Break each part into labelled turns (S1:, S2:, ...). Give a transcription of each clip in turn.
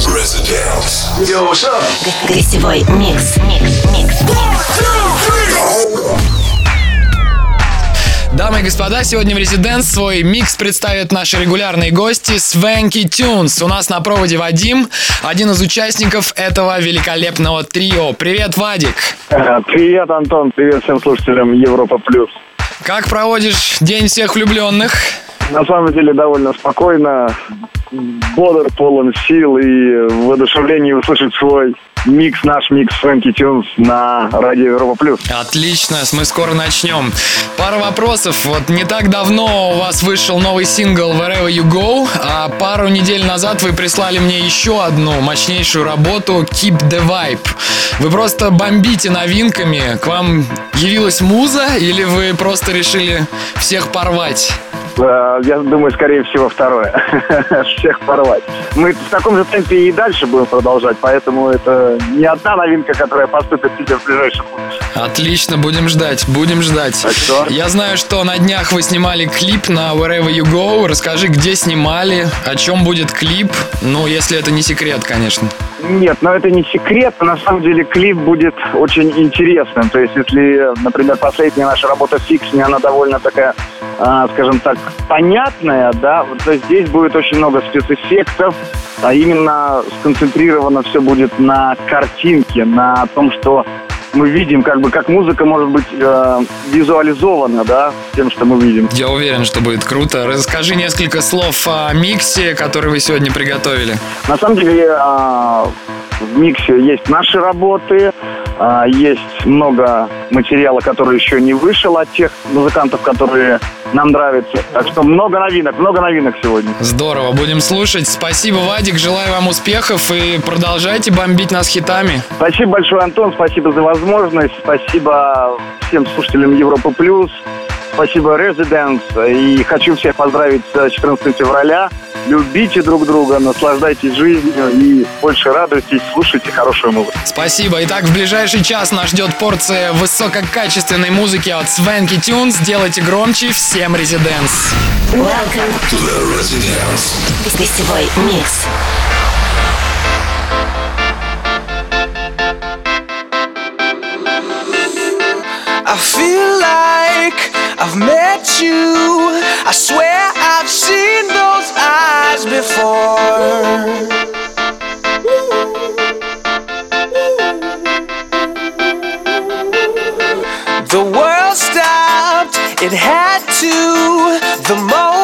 S1: Yo, what's up?
S2: Гостевой микс. Микс. Микс.
S3: Дамы и господа, сегодня в ResiDance свой микс представят наши регулярные гости Swanky Tunes. У нас на проводе Вадим, один из участников этого великолепного трио. Привет, Вадик!
S4: Привет, Антон, привет всем слушателям Европа Плюс.
S3: Как проводишь День всех влюбленных?
S4: На самом деле довольно спокойно, бодр, полон сил и в воодушевлении услышать свой микс, наш микс Фрэнки Тюнс на радио Европа Плюс.
S3: Отлично, мы скоро начнем. Пара вопросов. Вот не так давно у вас вышел новый сингл Wherever You Go, а пару недель назад вы прислали мне еще одну мощнейшую работу Keep the Vibe. Вы просто бомбите новинками. К вам явилась муза или вы просто решили всех порвать?
S4: Э, Я думаю, скорее всего, второе. Всех порвать. Мы в таком же темпе и дальше будем продолжать, поэтому это не одна новинка, которая поступит тебе в ближайшем будущем.
S3: Отлично, будем ждать, будем ждать.
S4: Так что?
S3: Я знаю, что на днях вы снимали клип на Wherever You Go. Расскажи, где снимали, о чем будет клип. Ну, если это не секрет, конечно.
S4: Нет, но это не секрет. На самом деле клип будет очень интересным. То есть, если, например, последняя наша работа «Фикс», она довольно такая, скажем так, понятная, да, вот, то здесь будет очень много спецэффектов, а именно сконцентрировано все будет на картинке, на том, что мы видим, как бы, как музыка может быть э, визуализована, да, тем, что мы видим.
S3: Я уверен, что будет круто. Расскажи несколько слов о миксе, который вы сегодня приготовили.
S4: На самом деле а, в миксе есть наши работы, а, есть много материала, который еще не вышел от тех музыкантов, которые нам нравятся. Так что много новинок, много новинок сегодня.
S3: Здорово, будем слушать. Спасибо, Вадик, желаю вам успехов и продолжайте бомбить нас хитами.
S4: Спасибо большое, Антон, спасибо за возможность, спасибо всем слушателям Европа Плюс, спасибо Residents, и хочу всех поздравить с 14 февраля. Любите друг друга, наслаждайтесь жизнью и больше радуйтесь, слушайте хорошую музыку.
S3: Спасибо. Итак, в ближайший час нас ждет порция высококачественной музыки от Свенки Тюнс. Делайте громче. Всем резиденс.
S2: Welcome. Гостевой микс.
S5: Feel like I've met you. I swear I've seen those eyes before. The world stopped, it had to. The moment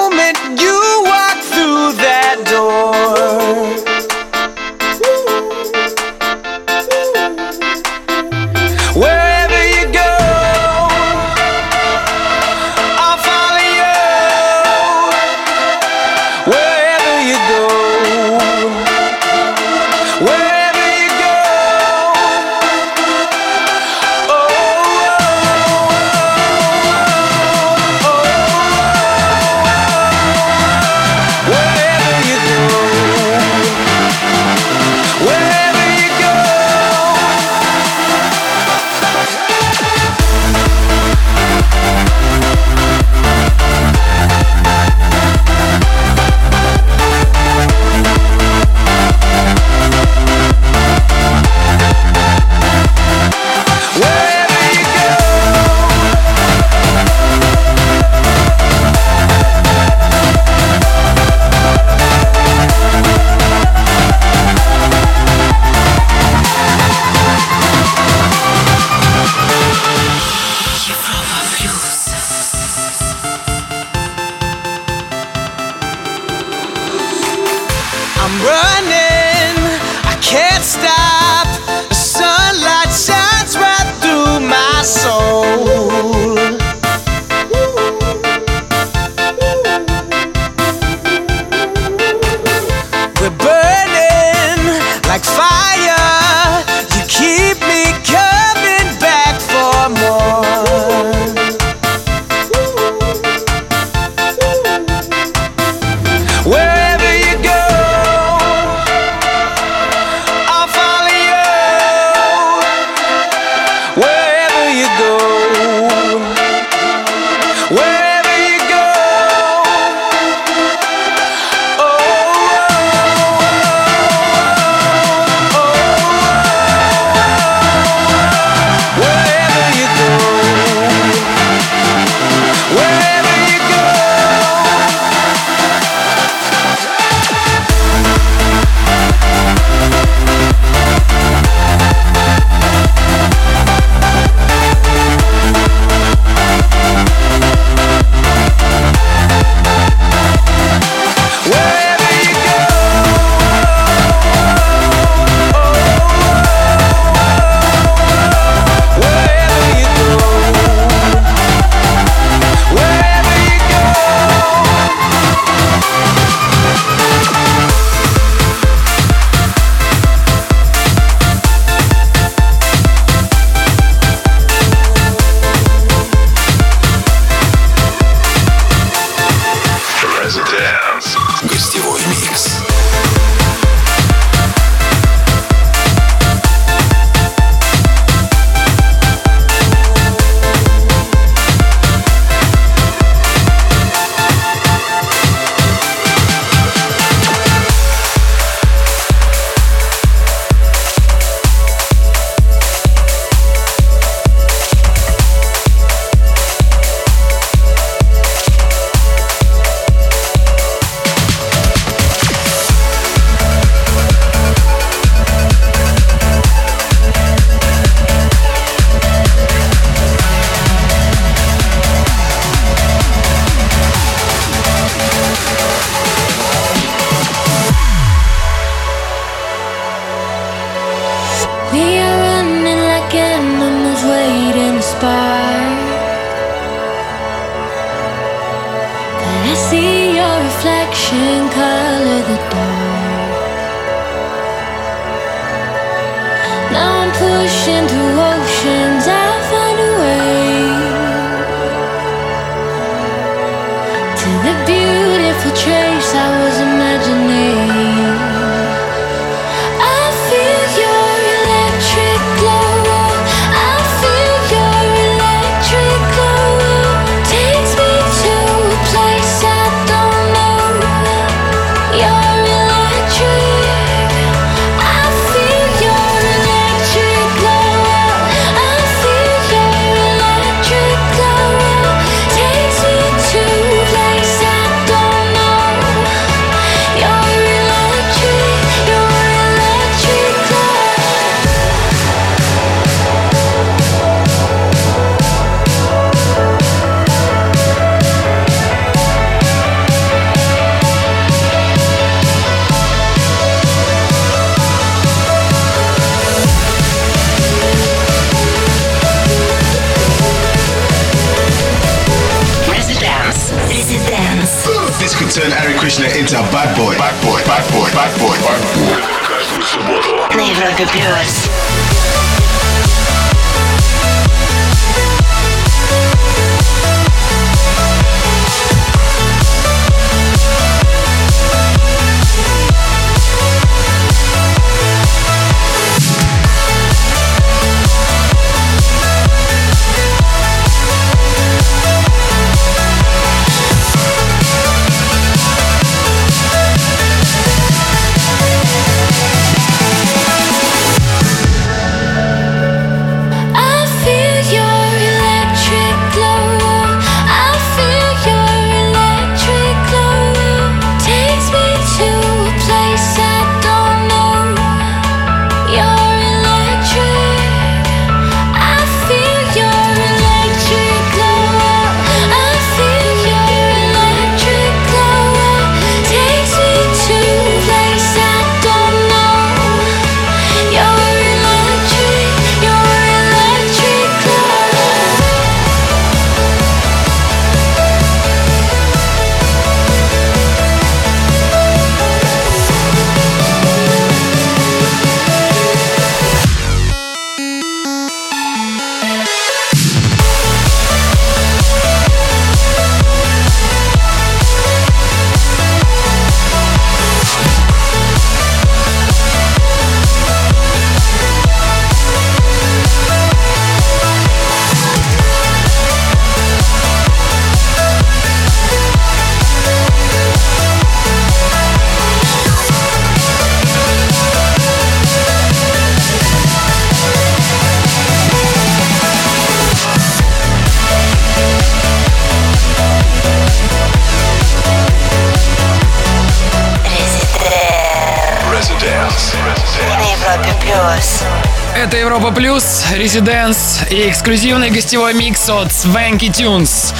S3: Европа Плюс, Резиденс и эксклюзивный гостевой микс от Swanky Тюнс.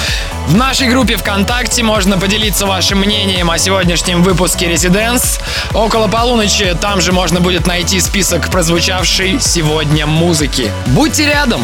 S3: В нашей группе ВКонтакте можно поделиться вашим мнением о сегодняшнем выпуске Резиденс. Около полуночи там же можно будет найти список прозвучавшей сегодня музыки. Будьте! Рядом!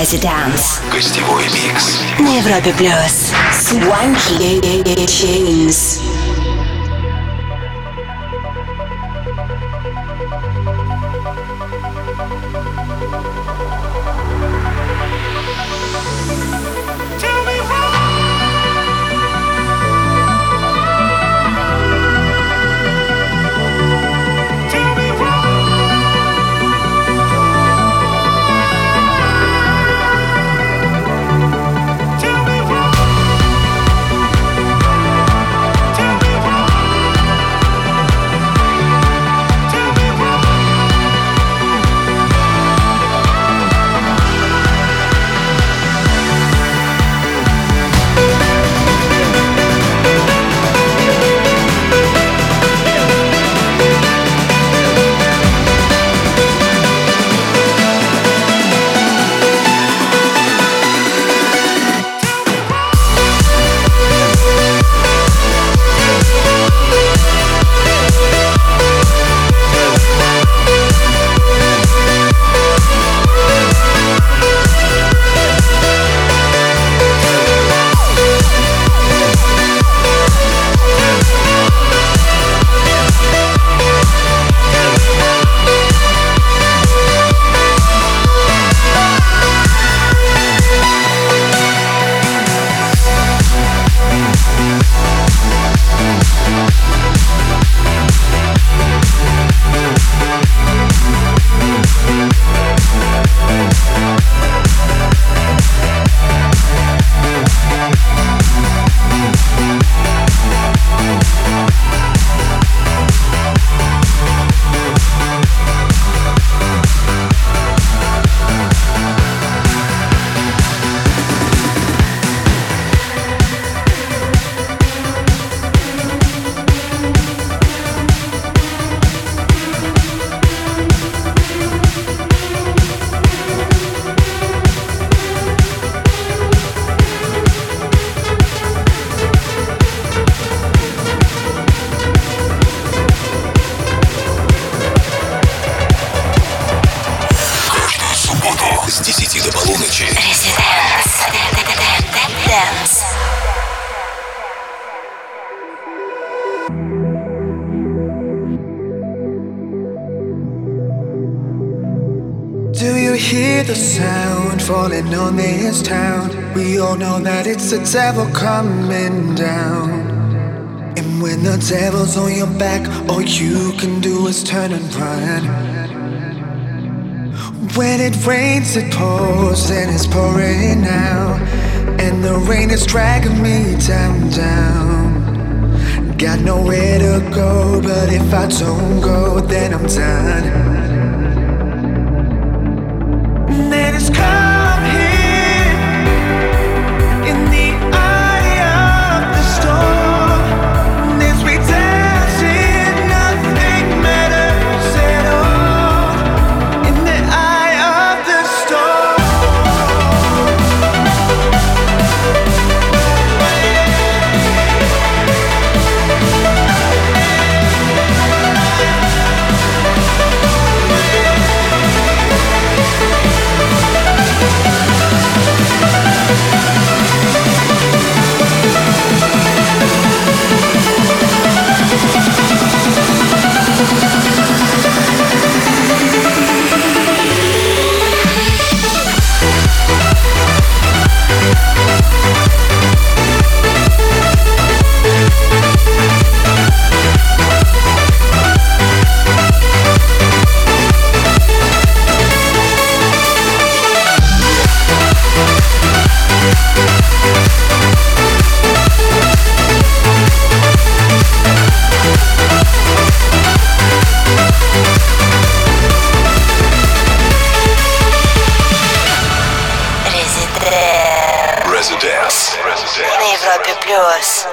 S6: Residence
S7: Гостевой микс.
S6: на Европе плюс. Swanky Tunes.
S8: It's the devil coming down. And when the devil's on your back, all you can do is turn and run. When it rains, it pours, and it's pouring now. And the rain is dragging me down, down. Got nowhere to go, but if I don't go, then I'm done. Let us come here
S6: Европе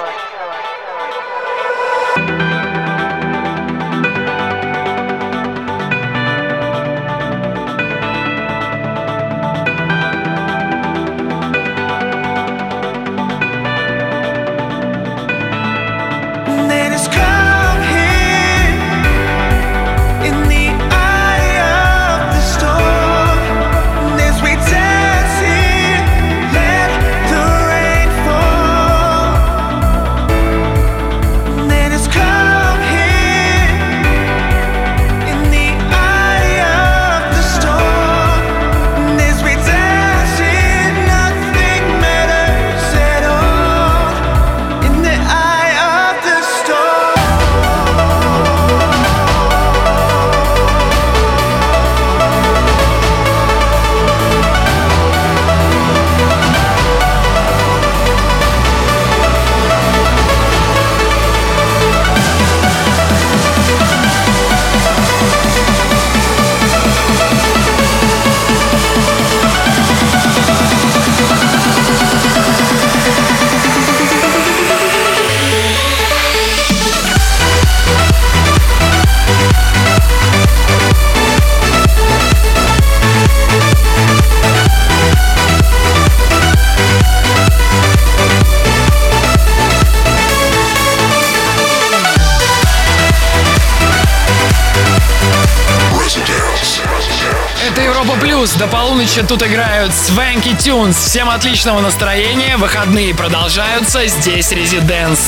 S6: Плюс.
S3: До полуночи тут играют Свенки Тюнс. Всем отличного настроения. Выходные продолжаются. Здесь Резиденс.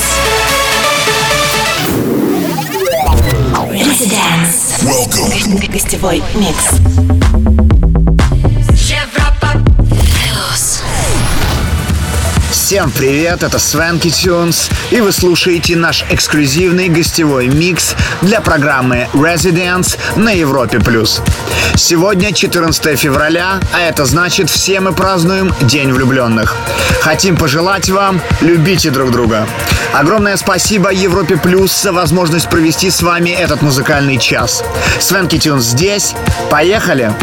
S7: Резиденс.
S2: Гостевой микс.
S9: Всем привет, это Свенки Тюнс, и вы слушаете наш эксклюзивный гостевой микс для программы Residence на Европе+. плюс. Сегодня 14 февраля, а это значит все мы празднуем День влюбленных. Хотим пожелать вам, любите друг друга. Огромное спасибо Европе Плюс за возможность провести с вами этот музыкальный час. Свенки Тюнс здесь, поехали!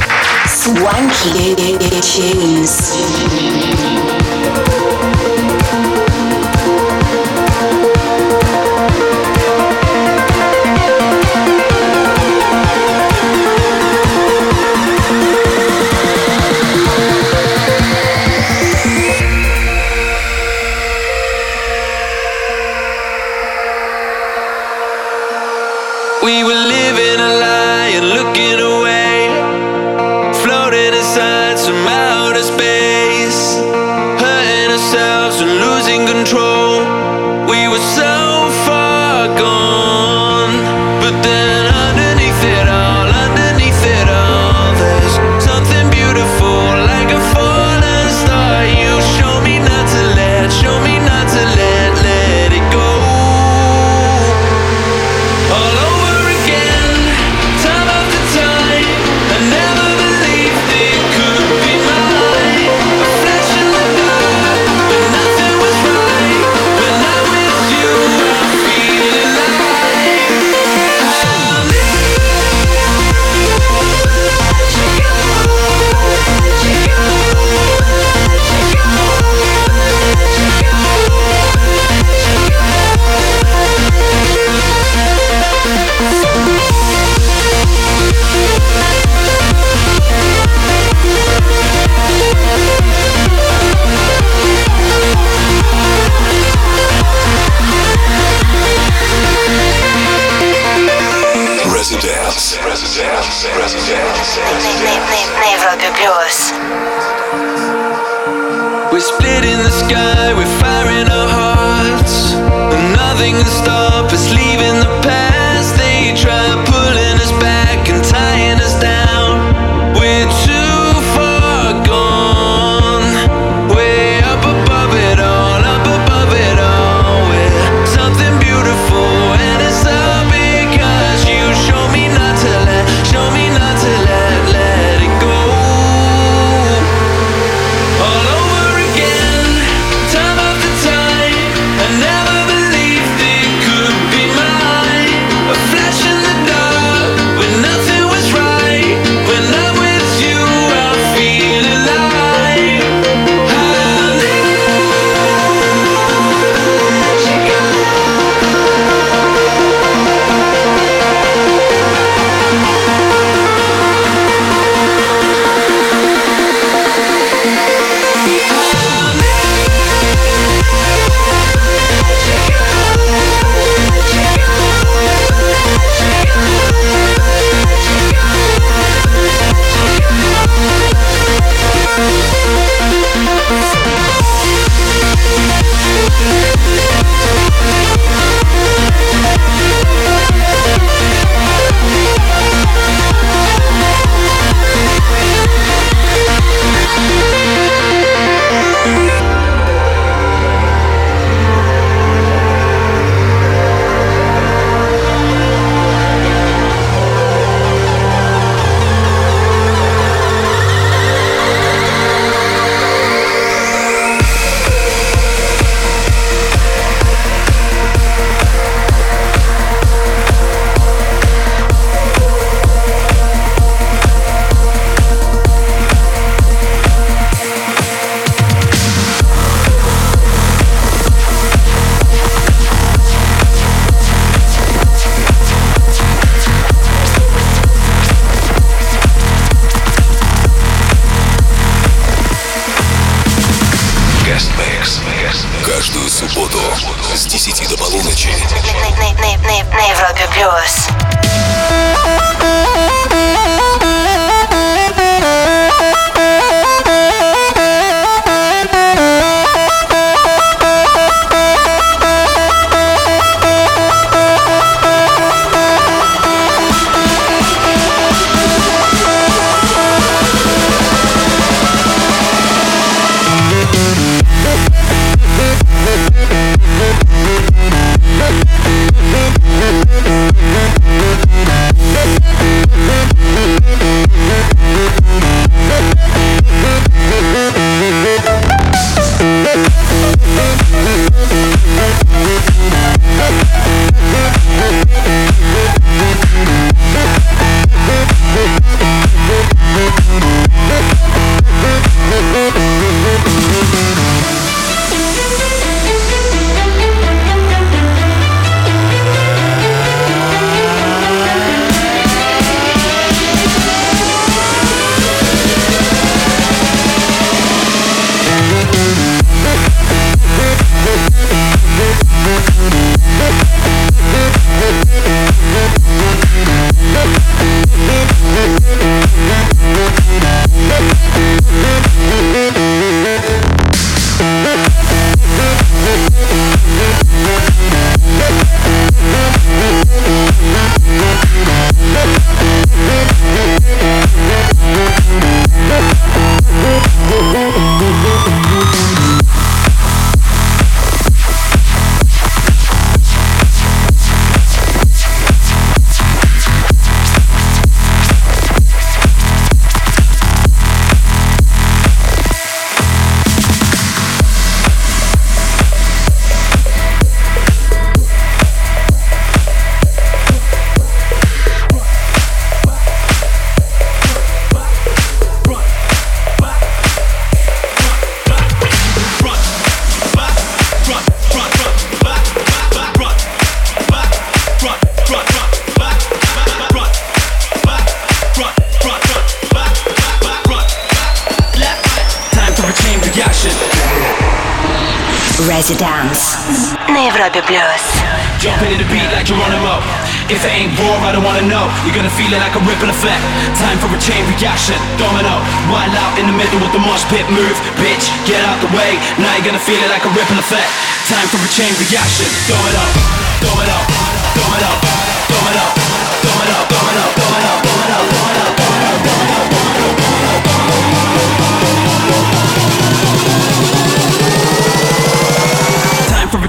S2: Swanky.
S10: yours.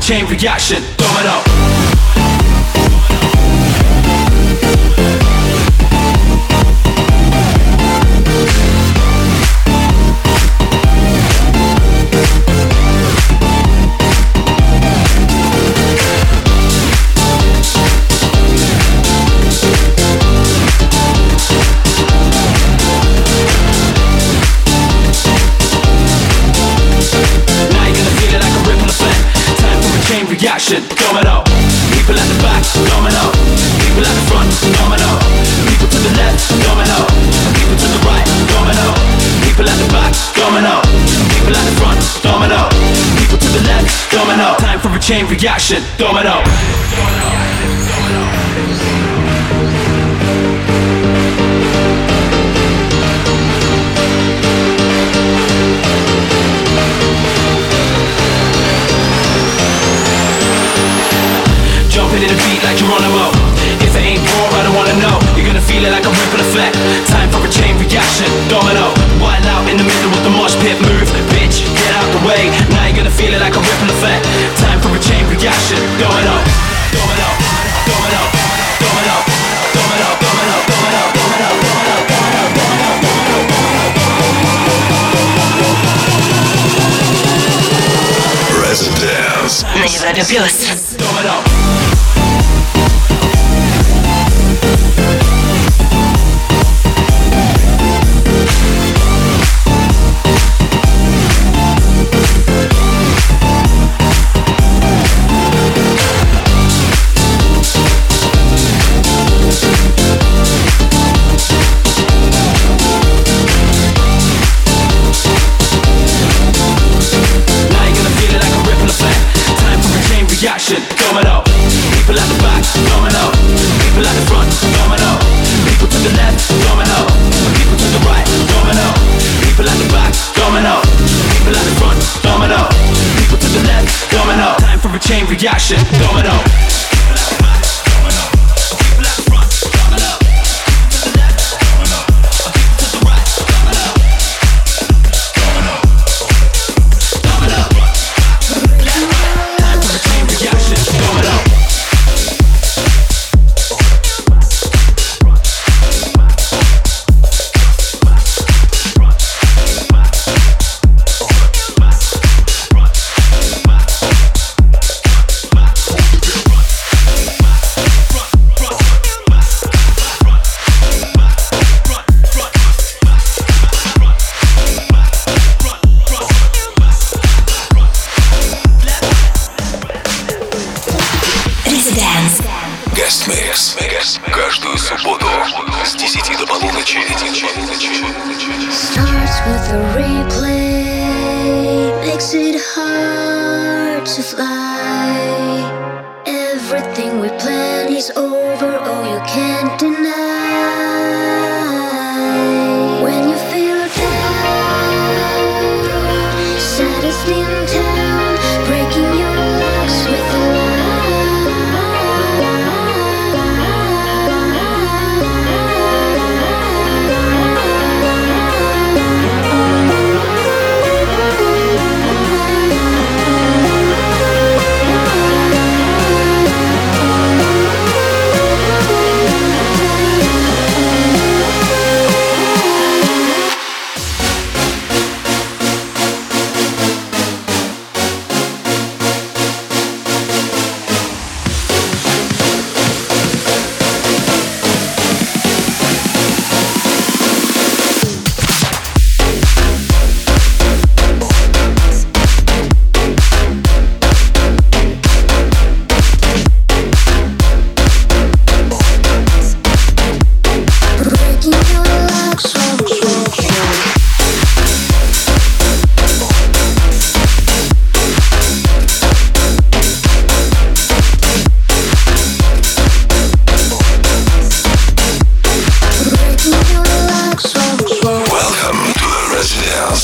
S10: chain reaction, domino chain reaction, domino. Pleasant
S7: Dance.
S6: На Европе Плюс.
S10: shit, throw on.
S6: Dance.
S7: Guest Mix. Каждую субботу с 10 до полуночи.
S11: Starts with a replay, makes it hard to fly. Everything we plan is over, oh you can't deny.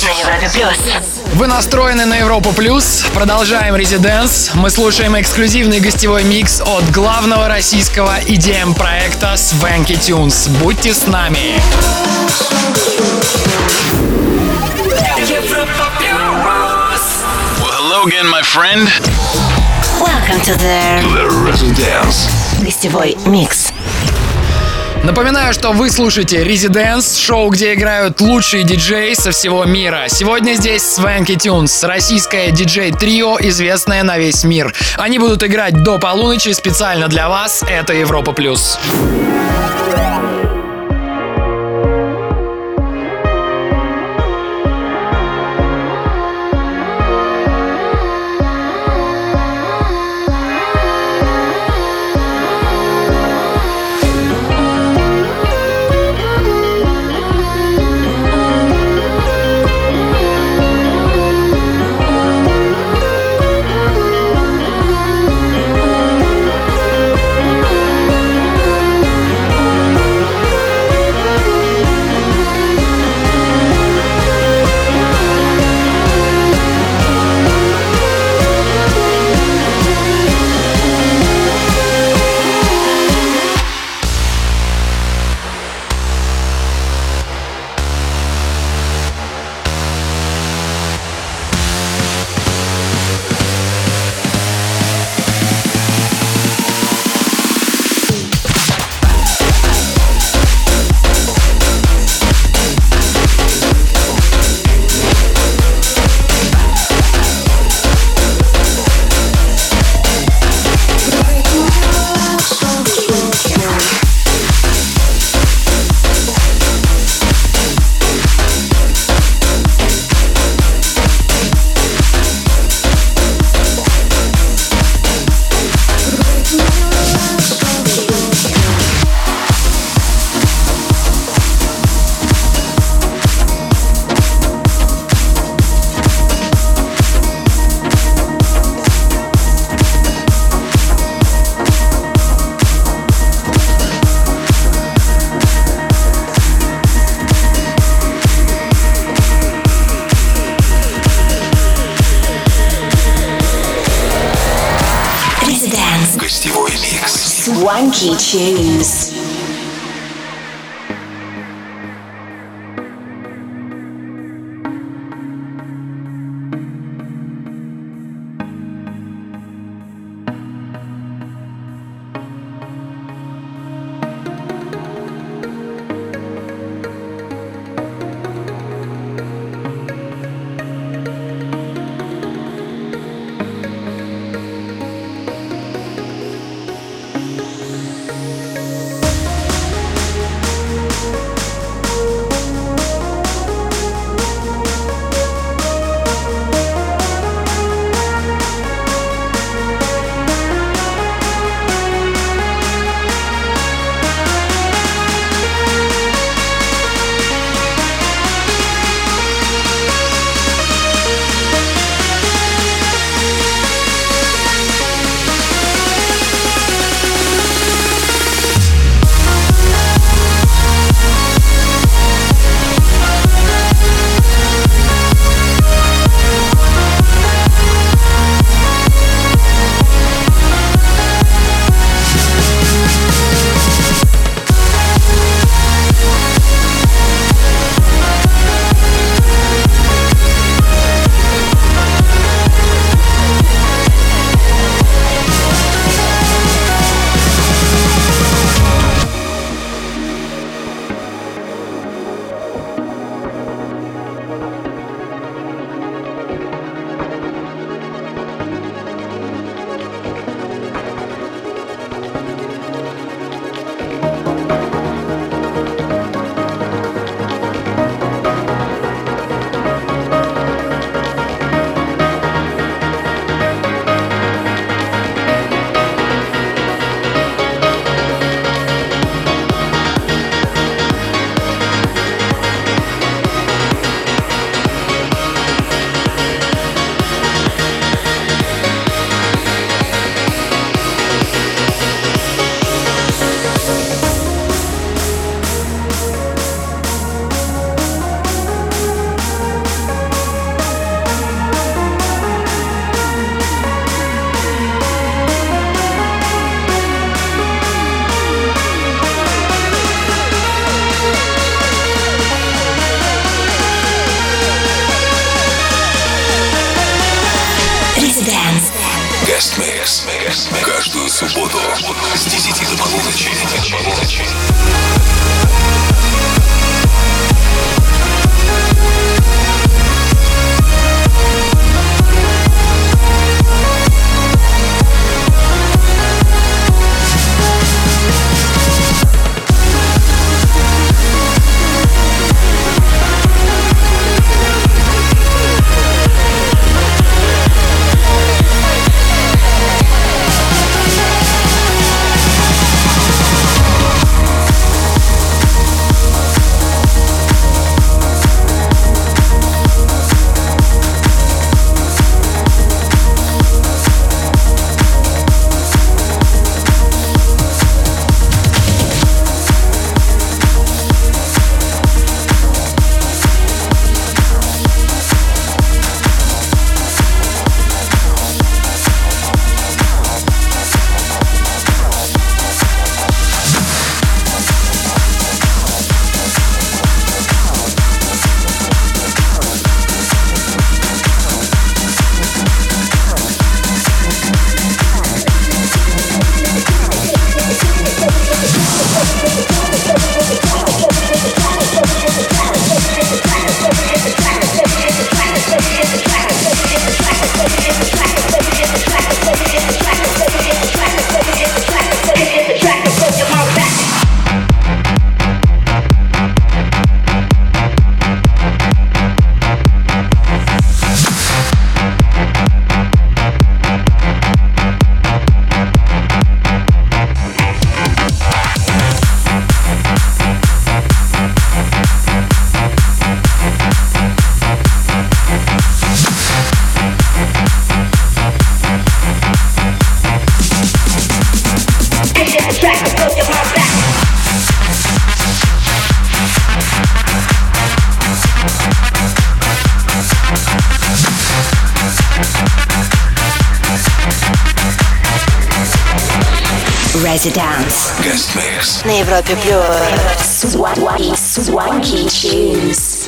S2: На Европе плюс.
S3: Вы настроены на Европу Плюс. Продолжаем Резиденс. Мы слушаем эксклюзивный гостевой микс от главного российского EDM-проекта Swanky Tunes. Будьте с нами.
S7: Well, hello again, my friend.
S2: Welcome to the
S7: The Residence.
S2: гостевой микс.
S3: Напоминаю, что вы слушаете Residence, шоу, где играют лучшие диджеи со всего мира. Сегодня здесь Swanky Tunes, российское диджей-трио, известное на весь мир. Они будут играть до полуночи специально для вас. Это Европа Плюс.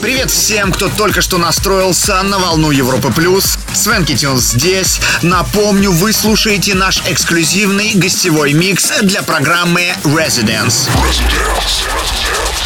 S9: Привет всем, кто только что настроился на волну Европы Плюс. Свенки Тюнс здесь. Напомню, вы слушаете наш эксклюзивный гостевой микс для программы Residence.
S1: Track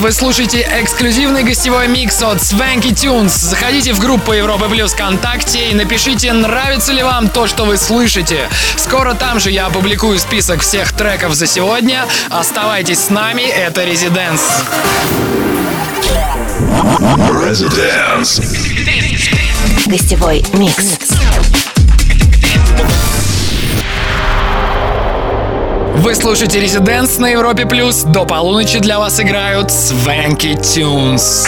S3: Вы слушаете эксклюзивный гостевой микс от Swanky Tunes. Заходите в группу Европы Плюс ВКонтакте и напишите, нравится ли вам то, что вы слышите. Скоро там же я опубликую список всех треков за сегодня. Оставайтесь с нами, это Резиденс.
S12: Резиденс.
S2: Гостевой микс.
S3: Вы слушаете Резиденс на Европе Плюс. До полуночи для вас играют
S2: Свенки Тюнс.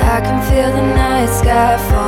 S1: I can feel the night sky
S3: fall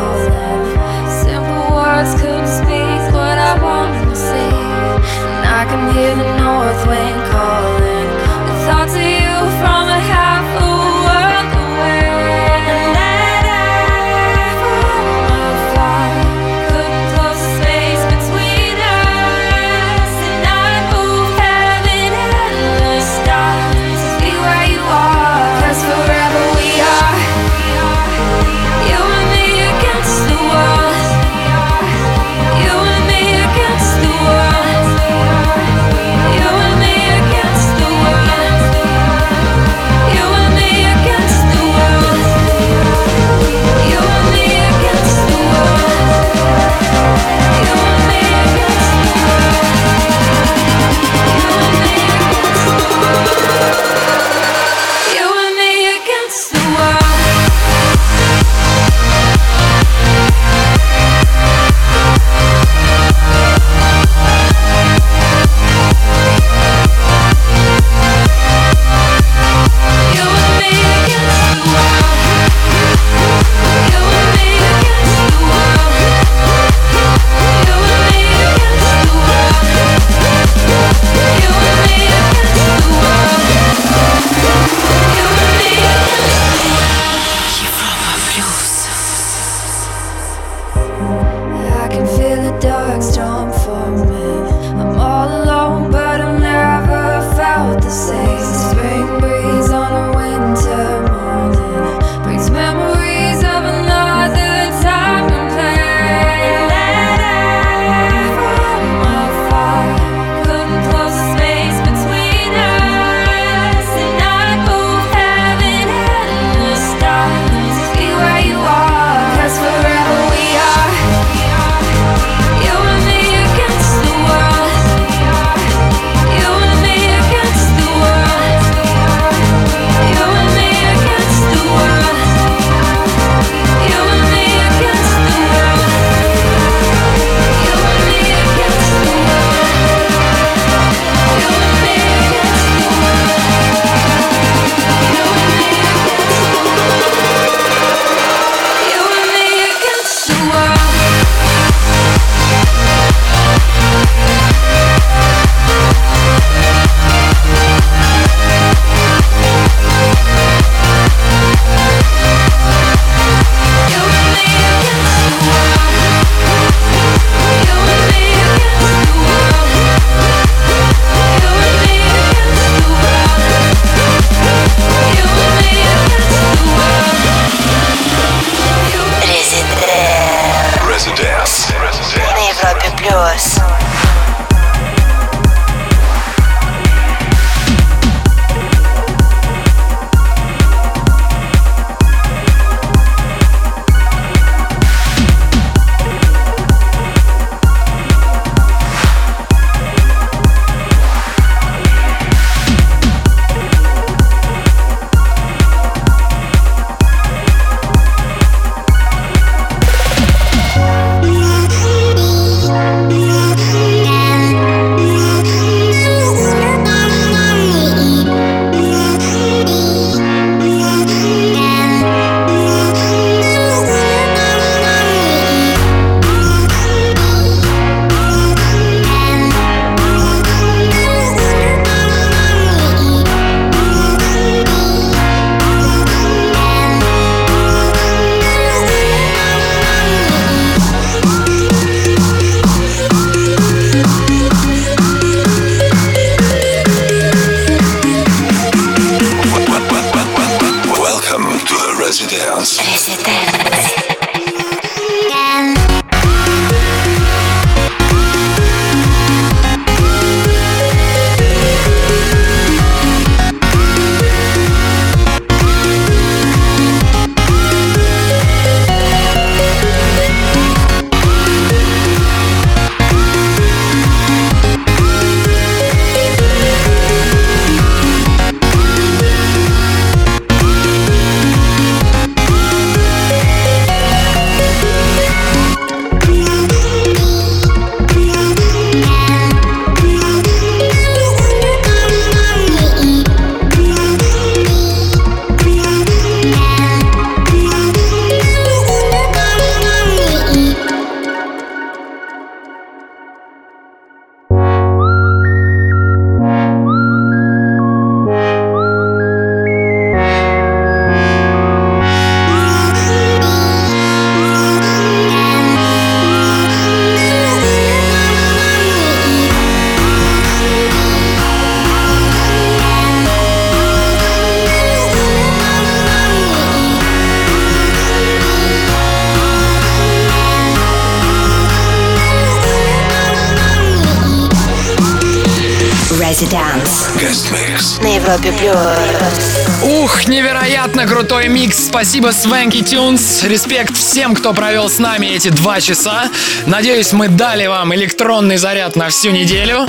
S3: крутой микс. Спасибо, Swanky Tunes. Респект всем, кто провел с нами эти два часа. Надеюсь, мы дали вам электронный заряд на всю неделю.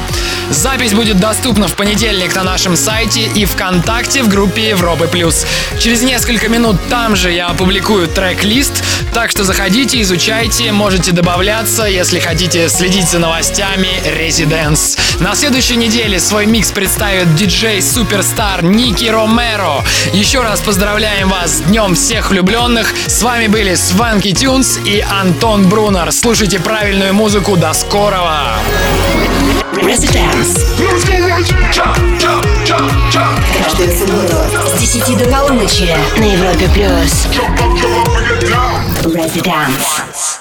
S3: Запись будет доступна в понедельник на нашем сайте и ВКонтакте в группе Европы Плюс. Через несколько минут там же я опубликую трек-лист, так что заходите, изучайте, можете добавляться, если хотите следить за новостями Residence. На следующей неделе свой микс представит диджей-суперстар Ники Ромеро. Еще раз поздравляем вас с Днем всех влюбленных. С вами были Сванки Тюнс и Антон Брунер. Слушайте правильную музыку. До скорого!
S2: Residence. Каждую субботу с 10 до полуночи на Европе плюс. Residence.